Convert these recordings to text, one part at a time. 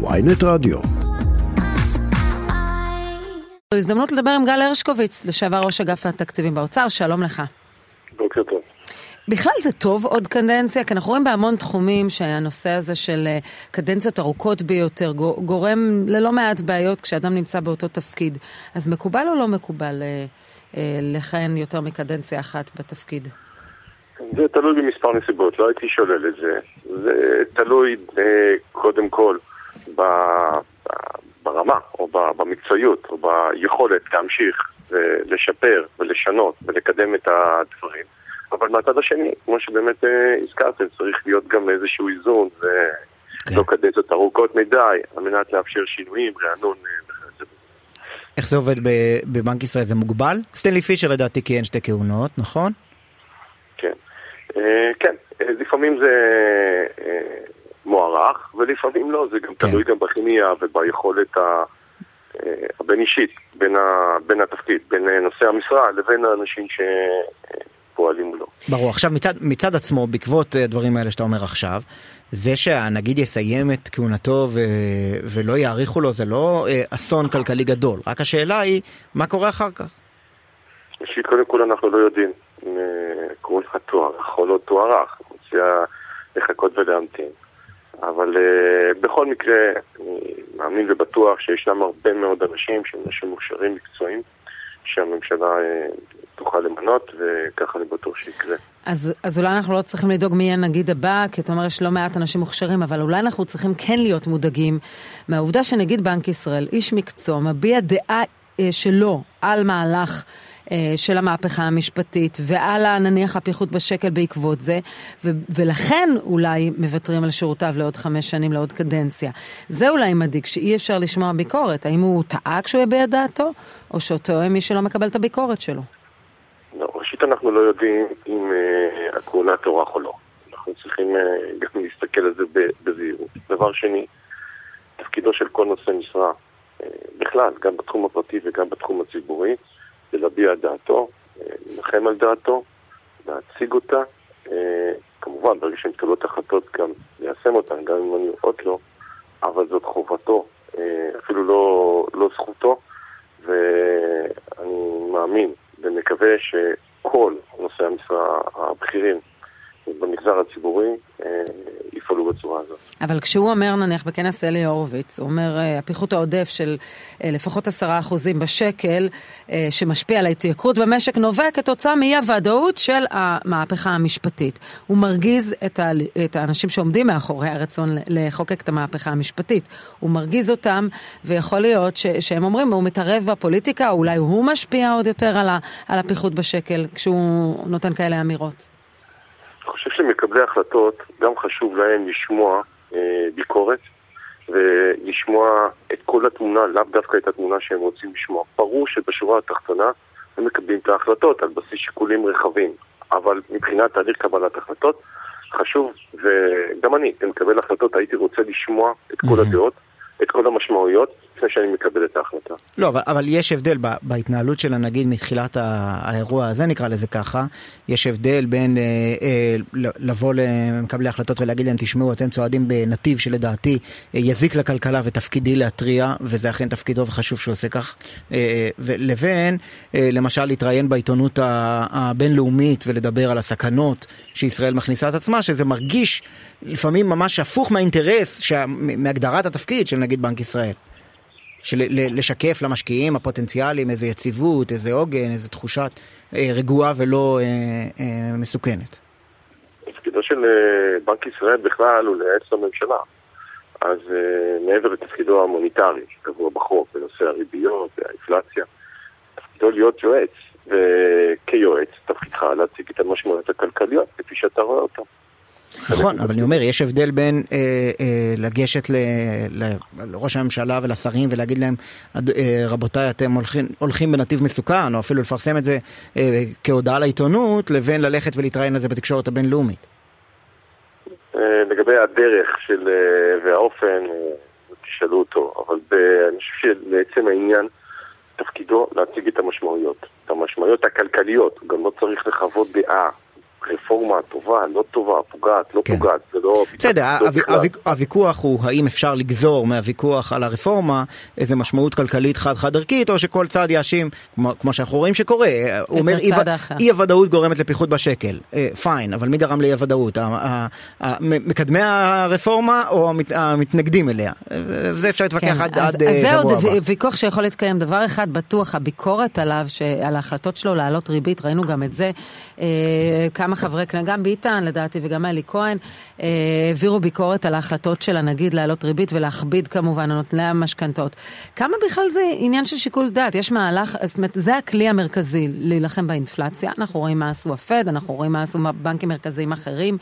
ויינט רדיו. זו הזדמנות לדבר עם גל הרשקוביץ, לשעבר ראש אגף התקציבים באוצר, שלום לך. בוקר טוב. בכלל זה טוב עוד קדנציה, כי אנחנו רואים בהמון תחומים שהנושא הזה של אה, קדנציות ארוכות ביותר גורם ללא מעט בעיות כשאדם נמצא באותו תפקיד. אז מקובל או לא מקובל אה, אה, לכהן יותר מקדנציה אחת בתפקיד? זה תלוי במספר נסיבות, לא הייתי שולל את זה. זה תלוי קודם כל ברמה, או במקצועיות, או ביכולת להמשיך ולשפר ולשנות ולקדם את הדברים. אבל מהצד השני, כמו שבאמת אה, הזכרתם, צריך להיות גם איזשהו איזון ולא כן. קדנציות ארוכות מדי, על מנת לאפשר שינויים, רענון אה, וכיוצא איך זה עובד בבנק ישראל? זה מוגבל? סטנלי פישר לדעתי כיהן שתי כהונות, נכון? כן. אה, כן, לפעמים זה מוערך, ולפעמים לא, זה גם כן. תלוי גם בכימיה וביכולת הבין אישית, בין, בין התפקיד, בין נושאי המשרה לבין האנשים ש... פועלים לו. ברור. עכשיו מצד, מצד עצמו, בעקבות אה, הדברים האלה שאתה אומר עכשיו, זה שהנגיד יסיים את כהונתו ו... ולא יאריכו לו, זה לא אה, אסון כלכלי גדול. רק השאלה היא, מה קורה אחר כך? ראשית, קודם כל אנחנו לא יודעים אם אה, כהונתו תוארך או לא תוארך. אני מציע לחכות ולהמתין. אבל uh, בכל מקרה, אני מאמין ובטוח שישנם הרבה מאוד אנשים שהם אנשים מוכשרים, מקצועיים, שהממשלה uh, תוכל למנות, וככה אני בטוח שיקרה. אז, אז אולי אנחנו לא צריכים לדאוג מי יהיה הנגיד הבא, כי אתה אומר יש לא מעט אנשים מוכשרים, אבל אולי אנחנו צריכים כן להיות מודאגים מהעובדה שנגיד בנק ישראל, איש מקצוע, מביע דעה אה, שלו על מהלך של המהפכה המשפטית ועל נניח הפיחות בשקל בעקבות זה, ו- ולכן אולי מוותרים על שירותיו לעוד חמש שנים, לעוד קדנציה. זה אולי מדאיג, שאי אפשר לשמוע ביקורת. האם הוא טעה כשהוא יביע דעתו, או שאותו מי שלא מקבל את הביקורת שלו? לא, ראשית אנחנו לא יודעים אם uh, הכהונה תוארך או לא. אנחנו צריכים uh, גם להסתכל על זה בזהירות. דבר שני, תפקידו של כל נושא משרה, uh, בכלל, גם בתחום הפרטי וגם בתחום הציבורי, זה להביע דעתו, להילחם על דעתו, להציג אותה. Uh, כמובן, ברגע שמתקבלות החלטות גם ליישם אותן, גם אם אני נראות לו, אבל זאת חובתו, uh, אפילו לא, לא זכותו, ואני מאמין ומקווה שכל נושאי המשרה הבכירים במגזר הציבורי אה, בצורה הזאת. אבל כשהוא אומר נניח בכנס אלי הורוביץ, הוא אומר אה, הפיחות העודף של אה, לפחות עשרה אחוזים בשקל שמשפיע על ההתייקרות במשק נובע כתוצאה מאי הוודאות של המהפכה המשפטית. הוא מרגיז את, ה, את האנשים שעומדים מאחורי הרצון לחוקק את המהפכה המשפטית. הוא מרגיז אותם ויכול להיות ש, שהם אומרים הוא מתערב בפוליטיקה, אולי הוא משפיע עוד יותר על, ה, על הפיחות בשקל כשהוא נותן כאלה אמירות. אני חושב שמקבלי החלטות, גם חשוב להם לשמוע אה, ביקורת ולשמוע את כל התמונה, לאו דווקא את התמונה שהם רוצים לשמוע. ברור שבשורה התחתונה הם מקבלים את ההחלטות על בסיס שיקולים רחבים, אבל מבחינת תהליך קבלת החלטות, חשוב, וגם אני, כמקבל החלטות, הייתי רוצה לשמוע את כל הדעות, את כל המשמעויות, לפני שאני מקבל את ההחלטה. לא, אבל, אבל יש הבדל בהתנהלות של הנגיד מתחילת האירוע הזה, נקרא לזה ככה. יש הבדל בין אה, אה, לבוא למקבלי החלטות ולהגיד להם, תשמעו, אתם צועדים בנתיב שלדעתי אה, יזיק לכלכלה ותפקידי להתריע, וזה אכן תפקידו וחשוב שהוא עושה כך, אה, לבין אה, למשל להתראיין בעיתונות הבינלאומית ולדבר על הסכנות שישראל מכניסה את עצמה, שזה מרגיש לפעמים ממש הפוך מהאינטרס, מהגדרת התפקיד של נגיד בנק ישראל. של לשקף למשקיעים הפוטנציאליים איזה יציבות, איזה עוגן, איזה תחושת אה, רגועה ולא אה, אה, מסוכנת. תפקידו של אה, בנק ישראל בכלל הוא לייעץ לממשלה. אז אה, מעבר לתפקידו המוניטרי שקבוע בחוק בנושא הריביות והאינפלציה, תפקידו להיות יועץ, וכיועץ תפקידך להציג את המשמעויות הכלכליות כפי שאתה רואה אותן. נכון, אבל אני אומר, יש הבדל בין אה, אה, לגשת ל, ל, לראש הממשלה ולשרים ולהגיד להם, אה, רבותיי, אתם הולכים, הולכים בנתיב מסוכן, או אפילו לפרסם את זה אה, כהודעה לעיתונות, לבין ללכת ולהתראיין על זה בתקשורת הבינלאומית. אה, לגבי הדרך של, אה, והאופן, אה, תשאלו אותו, אבל ב, אני חושב שלעצם העניין, תפקידו להציג את המשמעויות, את המשמעויות הכלכליות, הוא גם לא צריך לחוות דעה רפורמה טובה, לא טובה, פוגעת, לא כן. פוגעת, זה לא... בסדר, לא הוויכוח- בכלל. הוויכוח- הוא האם אפשר לגזור מהוויכוח על הרפורמה איזה משמעות כלכלית חד-חד ערכית, או שכל צד יאשים, כמו, כמו שאנחנו רואים שקורה, הוא אומר אי, הצד האחר. אי הוודאות גורמת לפיחות בשקל, אה, פיין, אבל מי גרם לאי הוודאות, ה- ה- ה- מקדמי הרפורמה או המת, המתנגדים אליה, אה, זה אפשר להתווכח עד, כן, אז, עד אז אה, זה שבוע עוד הבא. ו- ויכוח שיכול להתקיים. דבר אחד בטוח, הביקורת עליו, ש- על ההחלטות שלו להעלות ריבית, ראינו גם את זה. אה, כמה חברי כנסת, גם ביטן לדעתי וגם אלי כהן, אה, העבירו ביקורת על ההחלטות של הנגיד להעלות ריבית ולהכביד כמובן על נוטלי המשכנתאות. כמה בכלל זה עניין של שיקול דעת? יש מהלך, זאת אומרת, זה הכלי המרכזי להילחם באינפלציה. אנחנו רואים מה עשו הפד, אנחנו רואים מה עשו בנקים מרכזיים אחרים.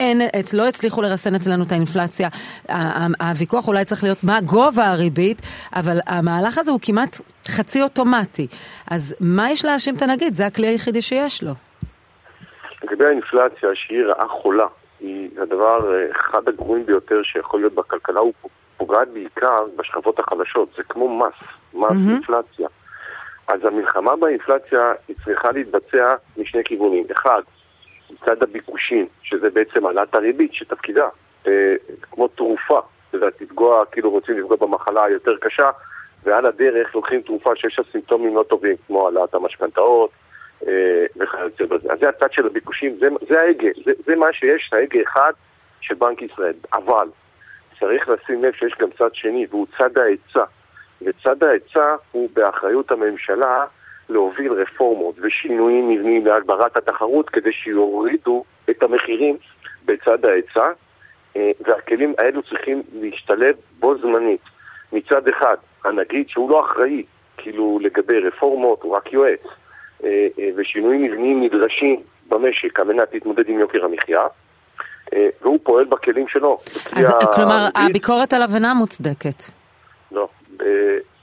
אין, לא הצליחו לרסן אצלנו את האינפלציה. הוויכוח אולי צריך להיות מה גובה הריבית, אבל המהלך הזה הוא כמעט חצי אוטומטי. אז מה יש להאשים את הנגיד? זה הכלי היחידי שיש לו. לגבי האינפלציה, שהיא רעה חולה, היא הדבר, אה, אחד הגרועים ביותר שיכול להיות בכלכלה, הוא פוגעת בעיקר בשכבות החלשות, זה כמו מס, מס מהמם. אינפלציה. אז המלחמה באינפלציה היא צריכה להתבצע משני כיוונים. אחד, מצד הביקושים, שזה בעצם העלאת הריבית שתפקידה, אה, כמו תרופה, אתה יודע, תפגוע, כאילו רוצים לפגוע במחלה היותר קשה, ועל הדרך לוקחים תרופה שיש לה סימפטומים לא טובים, כמו העלאת המשכנתאות וכיוצא בזה. אז זה הצד של הביקושים, זה, זה ההגה, זה, זה מה שיש, ההגה אחד של בנק ישראל. אבל צריך לשים לב שיש גם צד שני, והוא צד ההיצע. וצד ההיצע הוא באחריות הממשלה להוביל רפורמות ושינויים מבניים להגברת התחרות כדי שיורידו את המחירים בצד ההיצע, אה, והכלים האלו צריכים להשתלב בו זמנית. מצד אחד, הנגיד שהוא לא אחראי, כאילו לגבי רפורמות, הוא רק יועץ, אה, אה, ושינויים מבניים נדרשים במשק על מנת להתמודד עם יוקר המחיה, אה, והוא פועל בכלים שלו. אז כלומר, הריבית. הביקורת עליו אינה מוצדקת. לא. אה,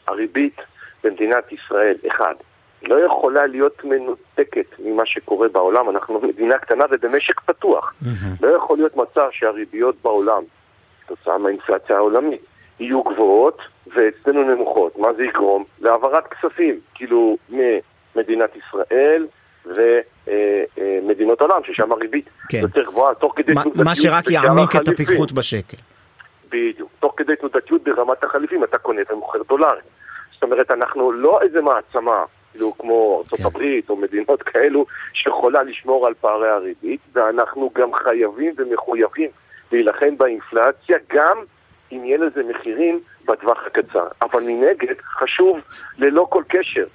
הריבית במדינת ישראל, אחד, לא יכולה להיות מנותקת ממה שקורה בעולם. אנחנו מדינה קטנה ובמשק פתוח. לא יכול להיות מצב שהריביות בעולם, כתוצאה מהאינפלציה העולמית, יהיו גבוהות ואצלנו נמוכות. מה זה יגרום? להעברת כספים, כאילו, ממדינת ישראל ומדינות עולם, ששם הריבית כן. יותר גבוהה, תוך כדי מה- תנודתיות מה שרק יעמיק את. הפיחות בשקל. בדיוק. תוך כדי תנודתיות ברמת החליפים, אתה קונה ומוכר דולרים. זאת אומרת, אנחנו לא איזה מעצמה, כאילו כמו כן. ארה"ב או מדינות כאלו, שיכולה לשמור על פערי הריבית, ואנחנו גם חייבים ומחויבים להילחם באינפלציה, גם אם יהיה לזה מחירים בטווח הקצר. אבל מנגד, חשוב ללא כל קשר,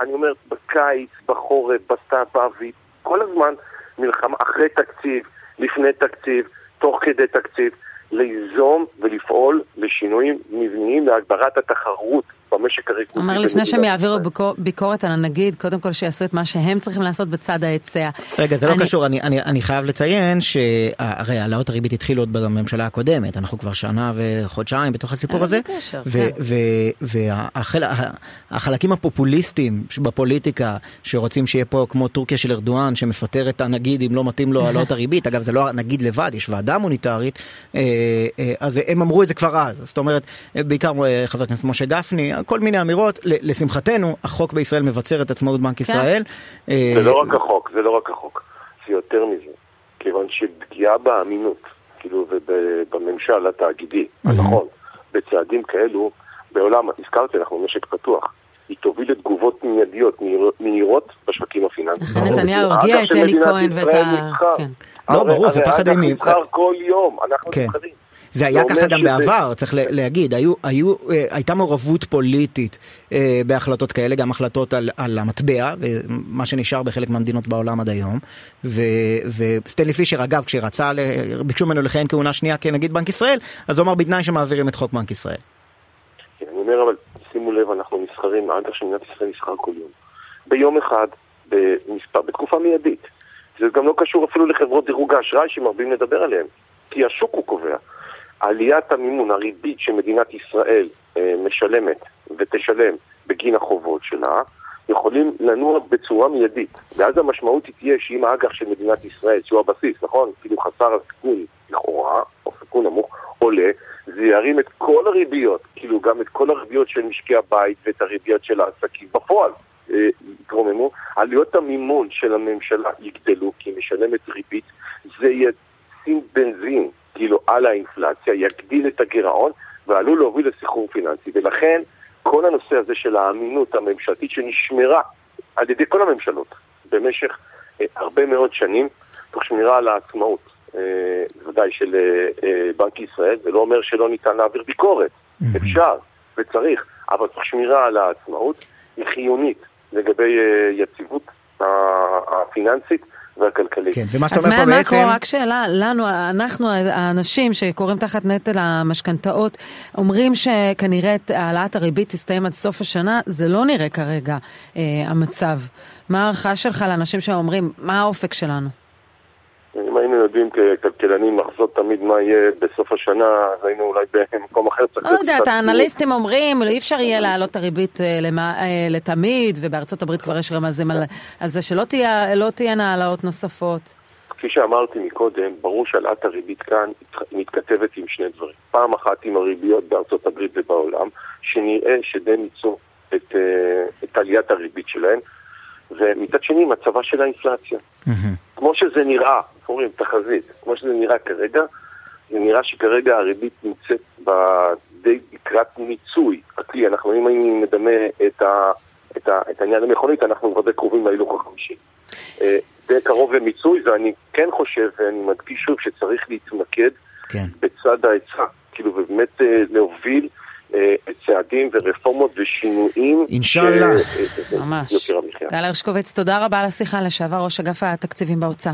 אני אומר, בקיץ, בחורף, בסתיו, באביב, כל הזמן מלחמה אחרי תקציב, לפני תקציב, תוך כדי תקציב, ליזום ולפעול לשינויים מבניים להגברת התחרות במשק הריכוזי. הוא אומר לפני שהם יעבירו ביקורת על הנגיד, קודם כל שיעשו את מה שהם צריכים לעשות בצד ההיצע. רגע, זה לא אני- קשור, אני, אני, אני חייב לציין שהרי העלאות הריבית התחילו עוד בממשלה הקודמת, אנחנו כבר שנה וחודשיים בתוך הסיפור אין הזה, קשר, כן. והחלקים הפופוליסטיים בפוליטיקה שרוצים שיהיה פה כמו טורקיה של ארדואן שמפטר את הנגיד אם לא מתאים לו העלאות הריבית, אגב זה לא הנגיד לבד, יש ועדה מוניטרית, אה, אה, אז הם אמרו את זה כבר אז, זאת אומרת, אה, בעיקר אה, חבר הכנסת משה גפני, כל מיני אמירות, ל- לשמחתנו החוק בישראל מבצר את עצמאות בנק ישראל. אה, זה לא רק החוק, זה לא רק החוק, זה יותר מזה. כיוון שפגיעה באמינות, כאילו, ובממשל התאגידי, הנכון, בצעדים כאלו, בעולם, הזכרתי, אנחנו משק פתוח. היא תוביל לתגובות מיידיות, מהיר- מהירות בשווקים הפיננסיים. לכן. נתניהו הרגיע את אלי כהן ואת ה... כן. לא, הרי- ברור, זה הרי פחד אג"ח אימים. נבחר כל יום, אנחנו כן. נבחרים. זה היה ככה גם שזה- בעבר, צריך להגיד, היו, היו, אה, הייתה מעורבות פוליטית אה, בהחלטות כאלה, גם החלטות על, על המטבע, ומה שנשאר בחלק מהמדינות בעולם עד היום. ו, וסטנלי פישר, אגב, כשרצה, ביקשו ממנו לכהן כהונה שנייה כנגיד בנק ישראל, אז הוא אמר בתנאי שמעבירים את חוק בנק ישראל. כן, אני אומר, אבל שימו לב, אנחנו נסחרים, האג"ח של מדינת ישראל נסחר כל יום. ביום אחד, במספר, בתקופה מיידית. זה גם לא קשור אפילו לחברות דירוג האשראי שמרבים לדבר עליהן, כי השוק הוא קובע. עליית המימון, הריבית שמדינת ישראל אה, משלמת ותשלם בגין החובות שלה, יכולים לנוע בצורה מיידית. ואז המשמעות היא תהיה שאם האג"ח של מדינת ישראל, שהוא הבסיס, נכון? כאילו חסר הסיכון לכאורה, או סיכון נמוך, עולה, זה ירים את כל הריביות, כאילו גם את כל הריביות של משקי הבית ואת הריביות של העסקים בפועל. יתרוממו, עלויות המימון של הממשלה יגדלו כי היא משלמת ריבית, זה כאילו על האינפלציה, יגדיל את הגירעון ועלול להוביל לסחרור פיננסי. ולכן כל הנושא הזה של האמינות הממשלתית שנשמרה על ידי כל הממשלות במשך אה, הרבה מאוד שנים, תוך שמירה על העצמאות, אה, בוודאי של אה, אה, בנק ישראל, זה לא אומר שלא ניתן להעביר ביקורת, mm-hmm. אפשר וצריך, אבל תוך שמירה על העצמאות היא חיונית לגבי אה, יציבות הפיננסית. והכלכלית. כן, ומה שאתה אומר פה בעצם... אז מהמקרו, רק שאלה, לנו, אנחנו האנשים שקוראים תחת נטל המשכנתאות, אומרים שכנראה העלאת הריבית תסתיים עד סוף השנה, זה לא נראה כרגע אה, המצב. מה ההערכה שלך לאנשים שאומרים, מה האופק שלנו? אם היינו יודעים ככלכלנים לחזות תמיד מה יהיה בסוף השנה, אז היינו אולי במקום אחר. לא יודעת, האנליסטים אומרים, אי אפשר יהיה להעלות את הריבית אה, אה, לתמיד, ובארצות הברית כבר יש רמזים על זה שלא לא תהיינה העלאות נוספות. כפי שאמרתי מקודם, ברור שהעלאת הריבית כאן מתכתבת עם שני דברים. פעם אחת עם הריביות בארצות הברית ובעולם, שנראה שדי מיצו את, אה, את עליית הריבית שלהם, ומצד שני מצבה של האינפלציה. כמו שזה נראה, אומרים תחזית, כמו שזה נראה כרגע, זה נראה שכרגע הריבית נמצאת די לקראת מיצוי הכלי. אנחנו, אם אני מדמה את, ה, את, ה, את העניין המכונית, אנחנו כבר די קרובים להילוך החמישי. אה, די קרוב למיצוי, ואני כן חושב, ואני מדגיש שוב, שצריך להתמקד כן. בצד ההיצע, כאילו, ובאמת אה, להוביל אה, צעדים ורפורמות ושינויים. אינשאללה. ממש. גל הרשקוביץ, תודה רבה על השיחה, לשעבר ראש אגף התקציבים באוצר.